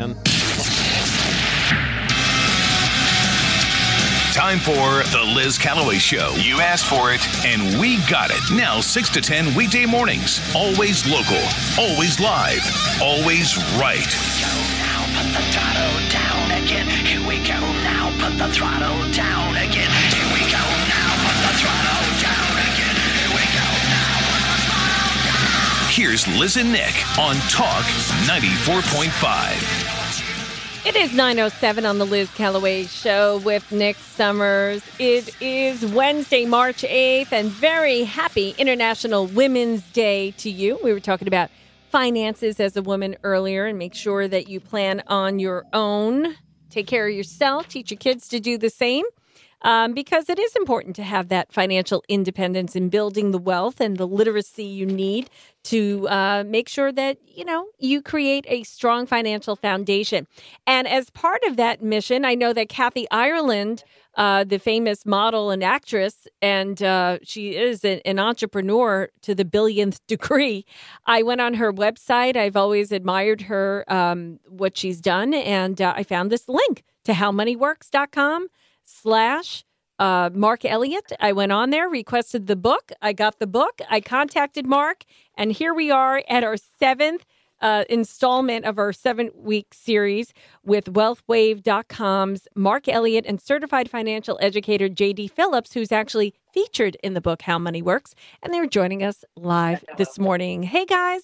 Time for The Liz Callaway Show. You asked for it, and we got it. Now, 6 to 10 weekday mornings. Always local, always live, always right. Now put the throttle down again. Here we go now. Put the throttle down again. Here we go now. Put the throttle down again. Here we go now. Here's Liz and Nick on Talk 94.5. It is 907 on the Liz Callaway Show with Nick Summers. It is Wednesday, March 8th, and very happy International Women's Day to you. We were talking about finances as a woman earlier and make sure that you plan on your own. Take care of yourself, teach your kids to do the same. Um, because it is important to have that financial independence in building the wealth and the literacy you need to uh, make sure that you know you create a strong financial foundation. And as part of that mission, I know that Kathy Ireland, uh, the famous model and actress, and uh, she is an, an entrepreneur to the billionth degree. I went on her website. I've always admired her, um, what she's done, and uh, I found this link to howmoneyworks.com slash uh, Mark Elliott. I went on there, requested the book. I got the book. I contacted Mark, and here we are at our seventh uh, installment of our seven week series with wealthwave.com's Mark Elliott and certified financial educator JD Phillips, who's actually featured in the book How Money Works. And they're joining us live this morning. Hey, guys.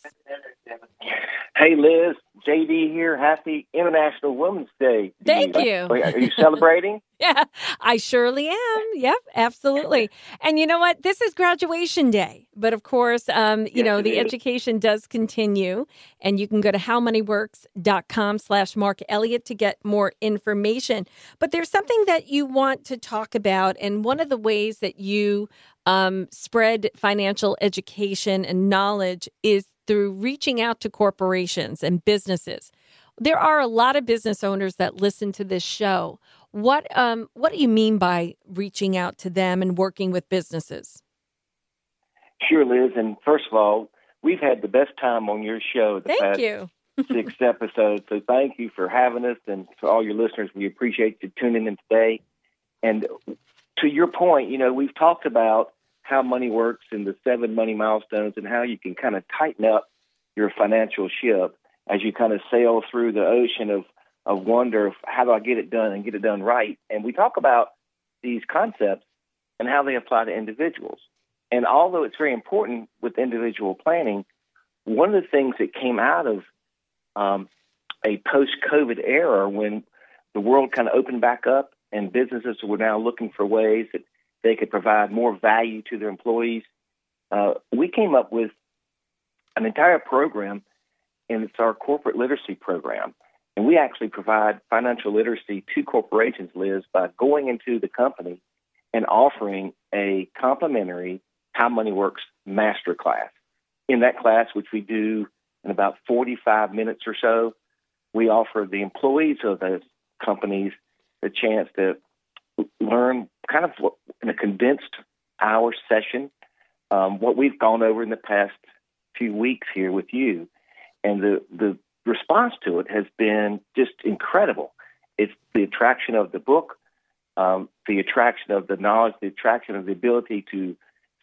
Hey, Liz, JD here. Happy International Women's Day. Thank you. Are you celebrating? Yeah, I surely am. Yep, absolutely. And you know what? This is graduation day. But of course, um, you Yes, know, the is. education does continue. And you can go to howmoneyworks.com slash Mark Elliott to get more information. But there's something that you want to talk about. And one of the ways that you um, spread financial education and knowledge is through reaching out to corporations and businesses. There are a lot of business owners that listen to this show. What um what do you mean by reaching out to them and working with businesses? Sure, Liz. And first of all, we've had the best time on your show the Thank past you. six episodes. So thank you for having us. And to all your listeners, we appreciate you tuning in today. And to your point, you know, we've talked about how money works and the seven money milestones and how you can kind of tighten up your financial ship as you kind of sail through the ocean of, of wonder of how do I get it done and get it done right. And we talk about these concepts and how they apply to individuals. And although it's very important with individual planning, one of the things that came out of um, a post COVID era when the world kind of opened back up and businesses were now looking for ways that they could provide more value to their employees, uh, we came up with an entire program, and it's our corporate literacy program. And we actually provide financial literacy to corporations, Liz, by going into the company and offering a complimentary How Money Works master class. In that class, which we do in about 45 minutes or so, we offer the employees of those companies the chance to learn kind of in a condensed hour session um, what we've gone over in the past few weeks here with you. And the, the response to it has been just incredible. It's the attraction of the book, um, the attraction of the knowledge, the attraction of the ability to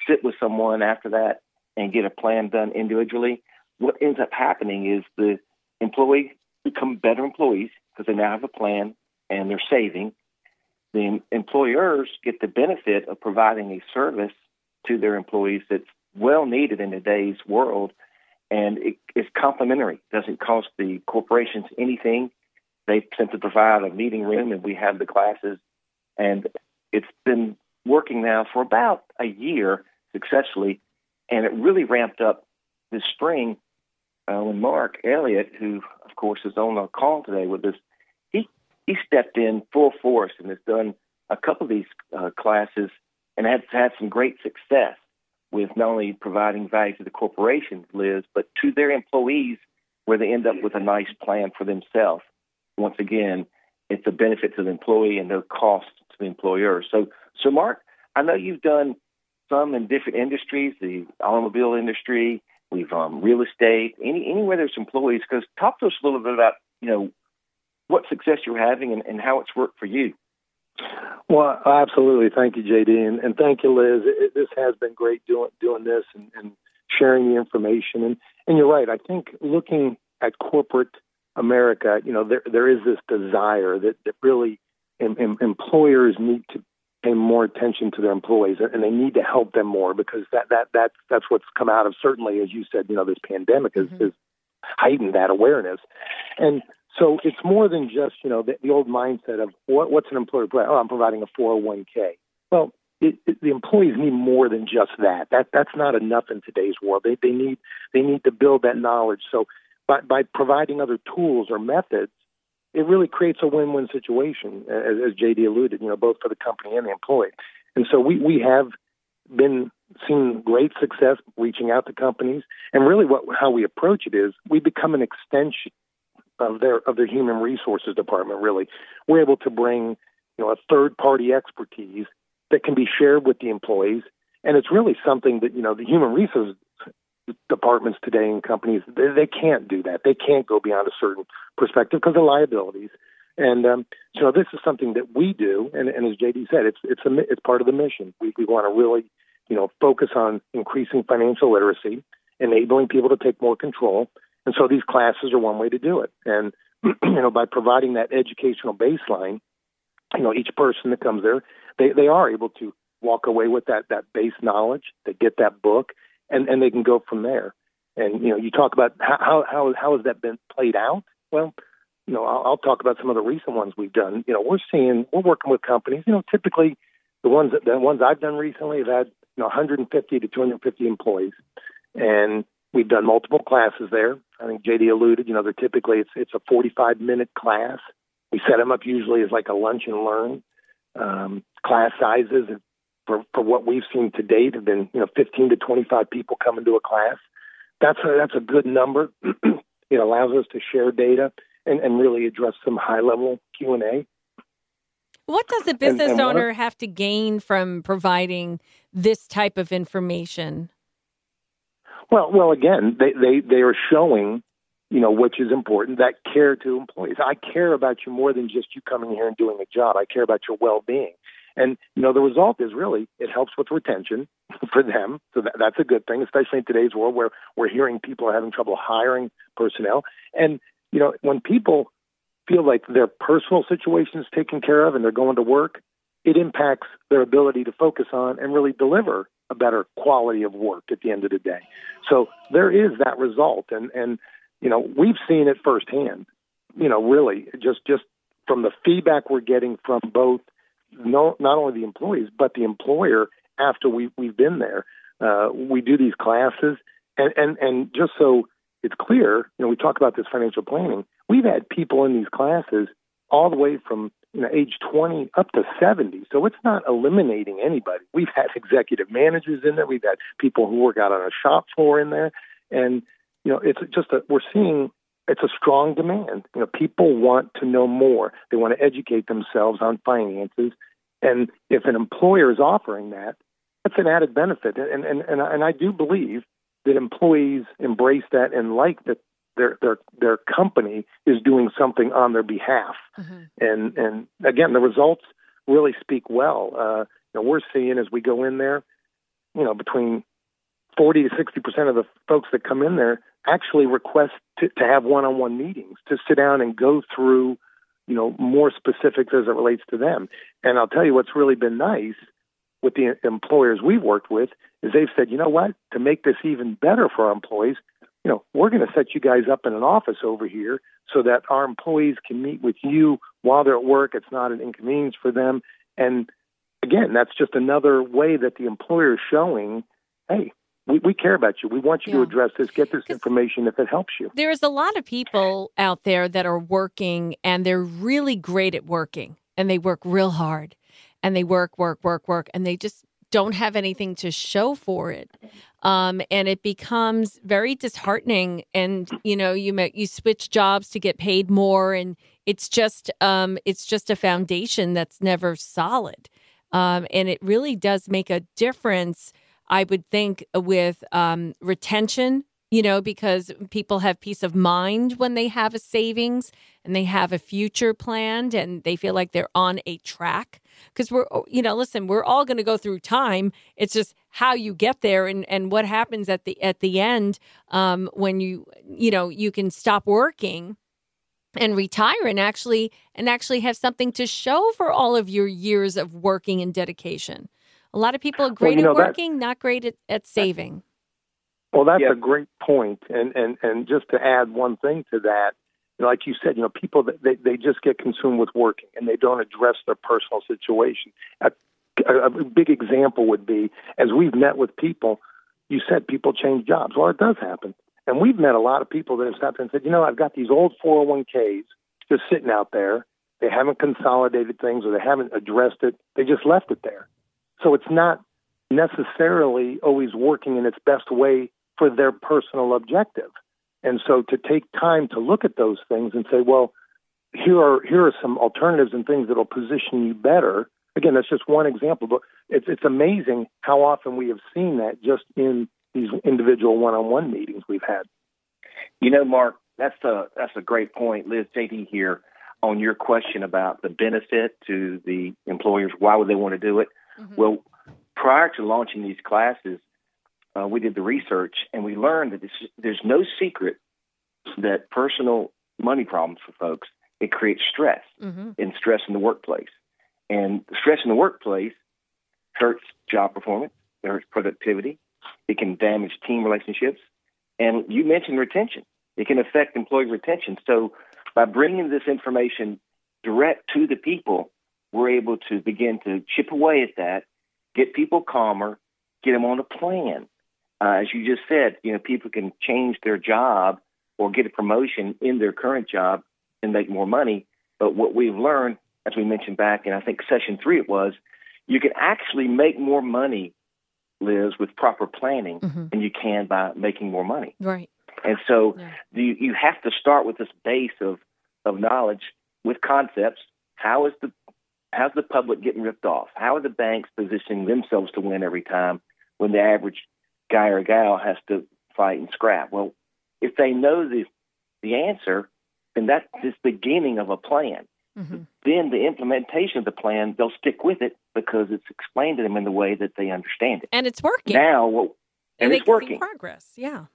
sit with someone after that and get a plan done individually. What ends up happening is the employee become better employees because they now have a plan and they're saving. The employers get the benefit of providing a service to their employees that's well needed in today's world and it is complimentary. Doesn't cost the corporations anything. They simply provide a meeting room and we have the classes and it's been working now for about a year successfully and it really ramped up this spring uh, when Mark Elliott, who of course is on our call today with us, he stepped in full force and has done a couple of these uh, classes and has had some great success with not only providing value to the corporations, Liz, but to their employees, where they end up with a nice plan for themselves. Once again, it's a benefit to the employee and no cost to the employer. So, so Mark, I know you've done some in different industries, the automobile industry, we've um, real estate, any anywhere there's employees. Because talk to us a little bit about you know what success you're having and, and how it's worked for you. Well, absolutely. Thank you, JD, and, and thank you, Liz. It, this has been great doing doing this and, and sharing the information. And and you're right. I think looking at corporate America, you know, there there is this desire that that really em, em, employers need to pay more attention to their employees and they need to help them more because that that that's that's what's come out of certainly as you said you know this pandemic has, mm-hmm. has heightened that awareness and so it's more than just you know the, the old mindset of what, what's an employer plan? oh i'm providing a 401k well it, it, the employees need more than just that that that's not enough in today's world they they need they need to build that knowledge so by by providing other tools or methods it really creates a win-win situation, as, as JD alluded, you know, both for the company and the employee. And so we, we have been seeing great success reaching out to companies. And really what how we approach it is we become an extension of their of their human resources department, really. We're able to bring, you know, a third party expertise that can be shared with the employees. And it's really something that, you know, the human resources departments today in companies they, they can't do that. They can't go beyond a certain perspective because of liabilities. And um, so this is something that we do, and, and as JD said, it's it's a it's part of the mission. We we want to really, you know, focus on increasing financial literacy, enabling people to take more control, and so these classes are one way to do it. And you know, by providing that educational baseline, you know, each person that comes there, they they are able to walk away with that that base knowledge. They get that book, and and they can go from there. And you know, you talk about how how how has that been played out? Well, you know, I'll, I'll talk about some of the recent ones we've done. You know, we're seeing we're working with companies. You know, typically the ones that the ones I've done recently have had you know 150 to 250 employees, and we've done multiple classes there. I think JD alluded. You know, they're typically it's it's a 45 minute class. We set them up usually as like a lunch and learn. Um, class sizes for for what we've seen to date have been you know 15 to 25 people coming to a class. That's a, that's a good number. it allows us to share data and, and really address some high level Q and A. What does the business and, and owner what, have to gain from providing this type of information? Well, well, again, they, they, they are showing, you know, which is important, that care to employees. I care about you more than just you coming here and doing a job. I care about your well-being. And you know, the result is really it helps with retention for them. So that, that's a good thing, especially in today's world where we're hearing people are having trouble hiring personnel. And you know, when people feel like their personal situation is taken care of and they're going to work, it impacts their ability to focus on and really deliver a better quality of work at the end of the day. So there is that result, and and you know we've seen it firsthand. You know, really, just just from the feedback we're getting from both no, not only the employees but the employer after we we've been there. Uh, we do these classes, and and and just so it's clear, you know, we talk about this financial planning. We've had people in these classes all the way from you know age 20 up to 70. So it's not eliminating anybody. We've had executive managers in there. We've had people who work out on a shop floor in there, and you know, it's just that we're seeing it's a strong demand. You know, people want to know more. They want to educate themselves on finances, and if an employer is offering that, that's an added benefit. And and and, and I do believe that employees embrace that and like that their their their company is doing something on their behalf. Mm-hmm. And and again, the results really speak well. Uh, you know, we're seeing as we go in there, you know, between 40 to 60 percent of the folks that come in there actually request to, to have one-on-one meetings to sit down and go through you know more specifics as it relates to them and i'll tell you what's really been nice with the employers we've worked with is they've said you know what to make this even better for our employees you know we're going to set you guys up in an office over here so that our employees can meet with you while they're at work it's not an inconvenience for them and again that's just another way that the employer is showing hey we, we care about you. We want you yeah. to address this. Get this information if it helps you. There's a lot of people out there that are working and they're really great at working and they work real hard and they work, work, work, work, and they just don't have anything to show for it. Um, and it becomes very disheartening. And you know, you you switch jobs to get paid more, and it's just um, it's just a foundation that's never solid. Um, and it really does make a difference I would think with um, retention, you know, because people have peace of mind when they have a savings and they have a future planned and they feel like they're on a track. Because we're, you know, listen, we're all going to go through time. It's just how you get there and, and what happens at the at the end um, when you, you know, you can stop working and retire and actually and actually have something to show for all of your years of working and dedication. A lot of people are great well, you know, at working, not great at, at saving. Well, that's Yeah. a great point, and and and just to add one thing to that, like you said, you know, people they they just get consumed with working and they don't address their personal situation. A, a, big example would be as we've met with people. You said people change jobs. Well, it does happen, and we've met a lot of people that have stopped and said, you know, I've got these old 401ks just sitting out there. They haven't consolidated things or they haven't addressed it. They just left it there. So it's not necessarily always working in its best way for their personal objective. And so to take time to look at those things and say, well, here are here are some alternatives and things that'll position you better. Again, that's just one example, but it's it's amazing how often we have seen that just in these individual one-on-one meetings we've had. You know, Mark, that's a that's a great point, Liz. JD here on your question about the benefit to the employers. Why would they want to do it? Mm-hmm. Well, prior to launching these classes, uh, we did the research and we learned that this, there's no secret that personal money problems for folks it creates stress Mm-hmm. and stress in the workplace. And stress in the workplace hurts job performance, it hurts productivity, it can damage team relationships, and you mentioned retention. It can affect employee retention. So by bringing this information direct to the people, we're able to begin to chip away at that, get people calmer, get them on a plan. Uh, as you just said, you know, people can change their job or get a promotion in their current job and make more money. But what we've learned, as we mentioned back in I think session three, it was, you can actually make more money, Liz, with proper planning Mhm. than you can by making more money. Right. And so Yeah. you, you have to start with this base of, of knowledge with concepts. How is the how's the public getting ripped off? How are the banks positioning themselves to win every time when the average guy or gal has to fight and scrap? Well, if they know the the answer, then that's the beginning of a plan. Mhm. Then the implementation of the plan, they'll stick with it because it's explained to them in the way that they understand it. And it's working. Now, well, and they it's working. progress. Yeah.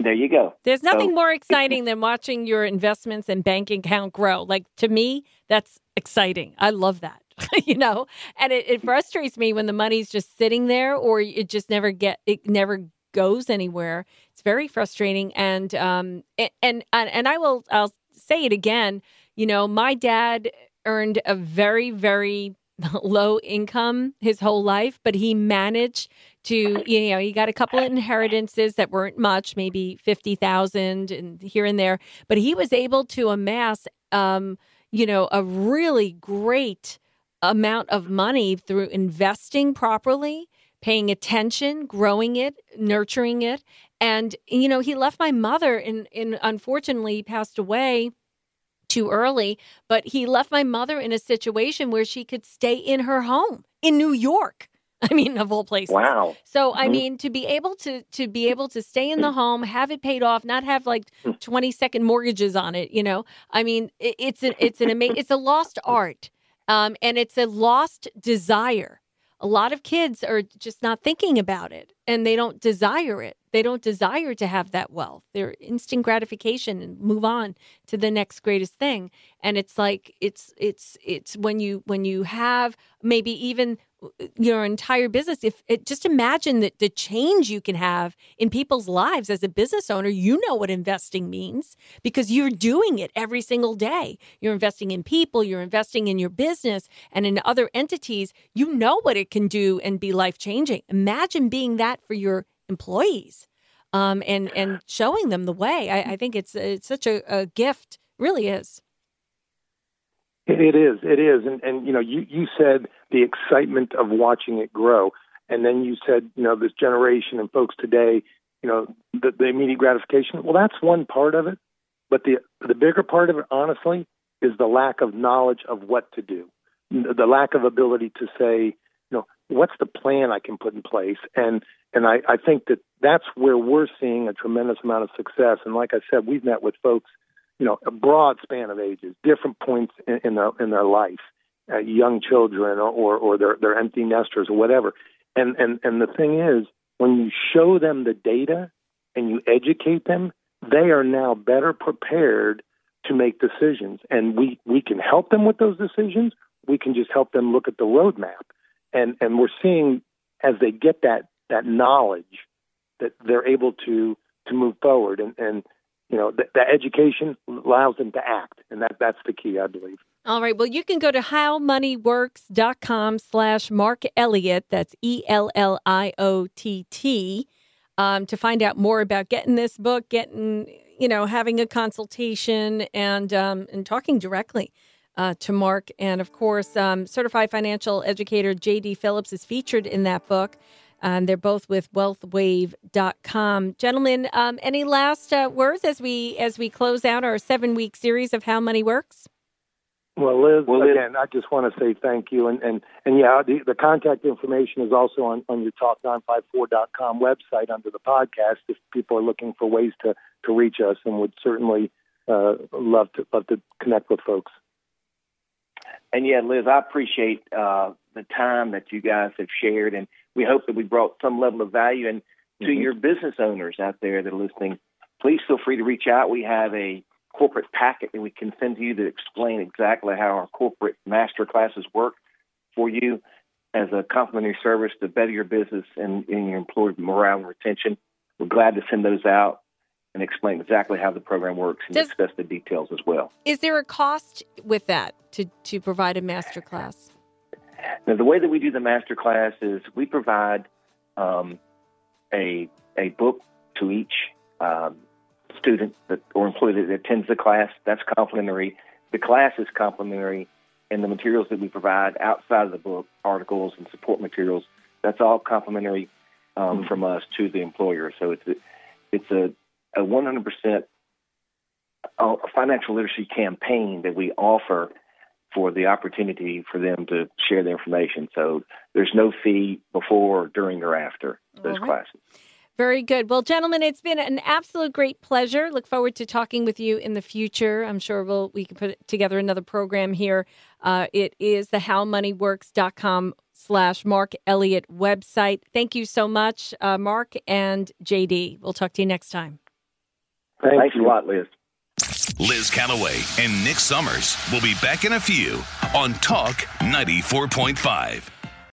There you go. There's nothing So- more exciting than watching your investments and bank account grow. Like to me, that's exciting. I love that. you know, and it, it frustrates me when the money's just sitting there or it just never get it never goes anywhere. It's very frustrating. And um and and and I will I'll say it again. You know, my dad earned a very very low income his whole life, but he managed to you know he got a couple of inheritances that weren't much, maybe fifty thousand and here and there, but he was able to amass um, you know a really great amount of money through investing properly, paying attention, growing it, nurturing it, and you know he left my mother and and unfortunately he passed away too early, but he left my mother in a situation where she could stay in her home in New York. I mean, of all places. Wow. So I Mhm. mean, to be able to to be able to stay in the mm. home, have it paid off, not have like hmm. twenty second mortgages on it. You know, I mean, it, it's an it's an amazing it's a lost hmm. art, um, and it's a lost desire. A lot of kids are just not thinking about it, and they don't desire it. They don't desire to have that wealth. They're instant gratification and move on to the next greatest thing. And it's like it's it's it's when you when you have maybe even your entire business if it just imagine that the change you can have in people's lives as a business owner. You know what investing means because you're doing it every single day. You're investing in people you're investing in your business and in other entities. You know what it can do and be life changing imagine being that for your employees um, and and showing them the way. I, I think it's it's such a, a gift. Really is. It, it is, it is, and and you know, you you said the excitement of watching it grow, and then you said, you know, this generation and folks today, you know, the, the immediate gratification. Well, that's one part of it, but the the bigger part of it, honestly, is the lack of knowledge of what to do, the lack of ability to say, you know, what's the plan I can put in place, and and I, I think that that's where we're seeing a tremendous amount of success. And like I said, we've met with folks, you know, a broad span of ages, different points in, in their in their life, uh, young children or, or they're they're empty nesters or whatever. And and and the thing is, when you show them the data and you educate them, they are now better prepared to make decisions. And we we can help them with those decisions. We can just help them look at the roadmap. And and we're seeing as they get that that knowledge that they're able to to move forward and and you know the, the education allows them to act and that that's the key i believe All right. Well, you can go to howmoneyworks.com slash Mark Elliott. That's E L L I O T T um, to find out more about getting this book, getting, you know, having a consultation and, um, and talking directly uh, to Mark. And of course, um, certified financial educator JD Phillips is featured in that book. Um, they're both with wealthwave.com. Gentlemen, um, any last uh, words as we as we close out our seven week series of How Money Works? Well liz Well, Liz- again i just want to say thank you and and and yeah the, the contact information is also on on your talk954.com website under the podcast if people are looking for ways to to reach us and would certainly uh, love to love to connect with folks And yeah, Liz, I appreciate uh, the time that you guys have shared, and we hope that we brought some level of value. And to Mhm. your business owners out there that are listening, please feel free to reach out. We have a corporate packet that we can send to you that explain exactly how our corporate master classes work for you as a complimentary service to better your business and, and your employee morale and retention. We're glad to send those out and explain exactly how the program works and Does- discuss the details as well. Is there a cost with that to, to provide a master class? Now, the way that we do the master class is we provide um, a a book to each um, student that, or employee that attends the class. That's complimentary. The class is complimentary, and the materials that we provide outside of the book, articles and support materials, that's all complimentary um, from us to the employer. So it's a, it's a a 100% uh, financial literacy campaign that we offer for the opportunity for them to share the information. So there's no fee before, during, or after those right. classes. Very good. Well, gentlemen, it's been an absolute great pleasure. Look forward to talking with you in the future. I'm sure we'll we can put together another program here. Uh, it is the howmoneyworks.com slash Mark Elliott website. Thank you so much, uh, Mark and JD. We'll talk to you next time. Thank Thanks you. a lot, Liz. Liz Callaway and Nick Summers will be back in a few on Talk 94.5.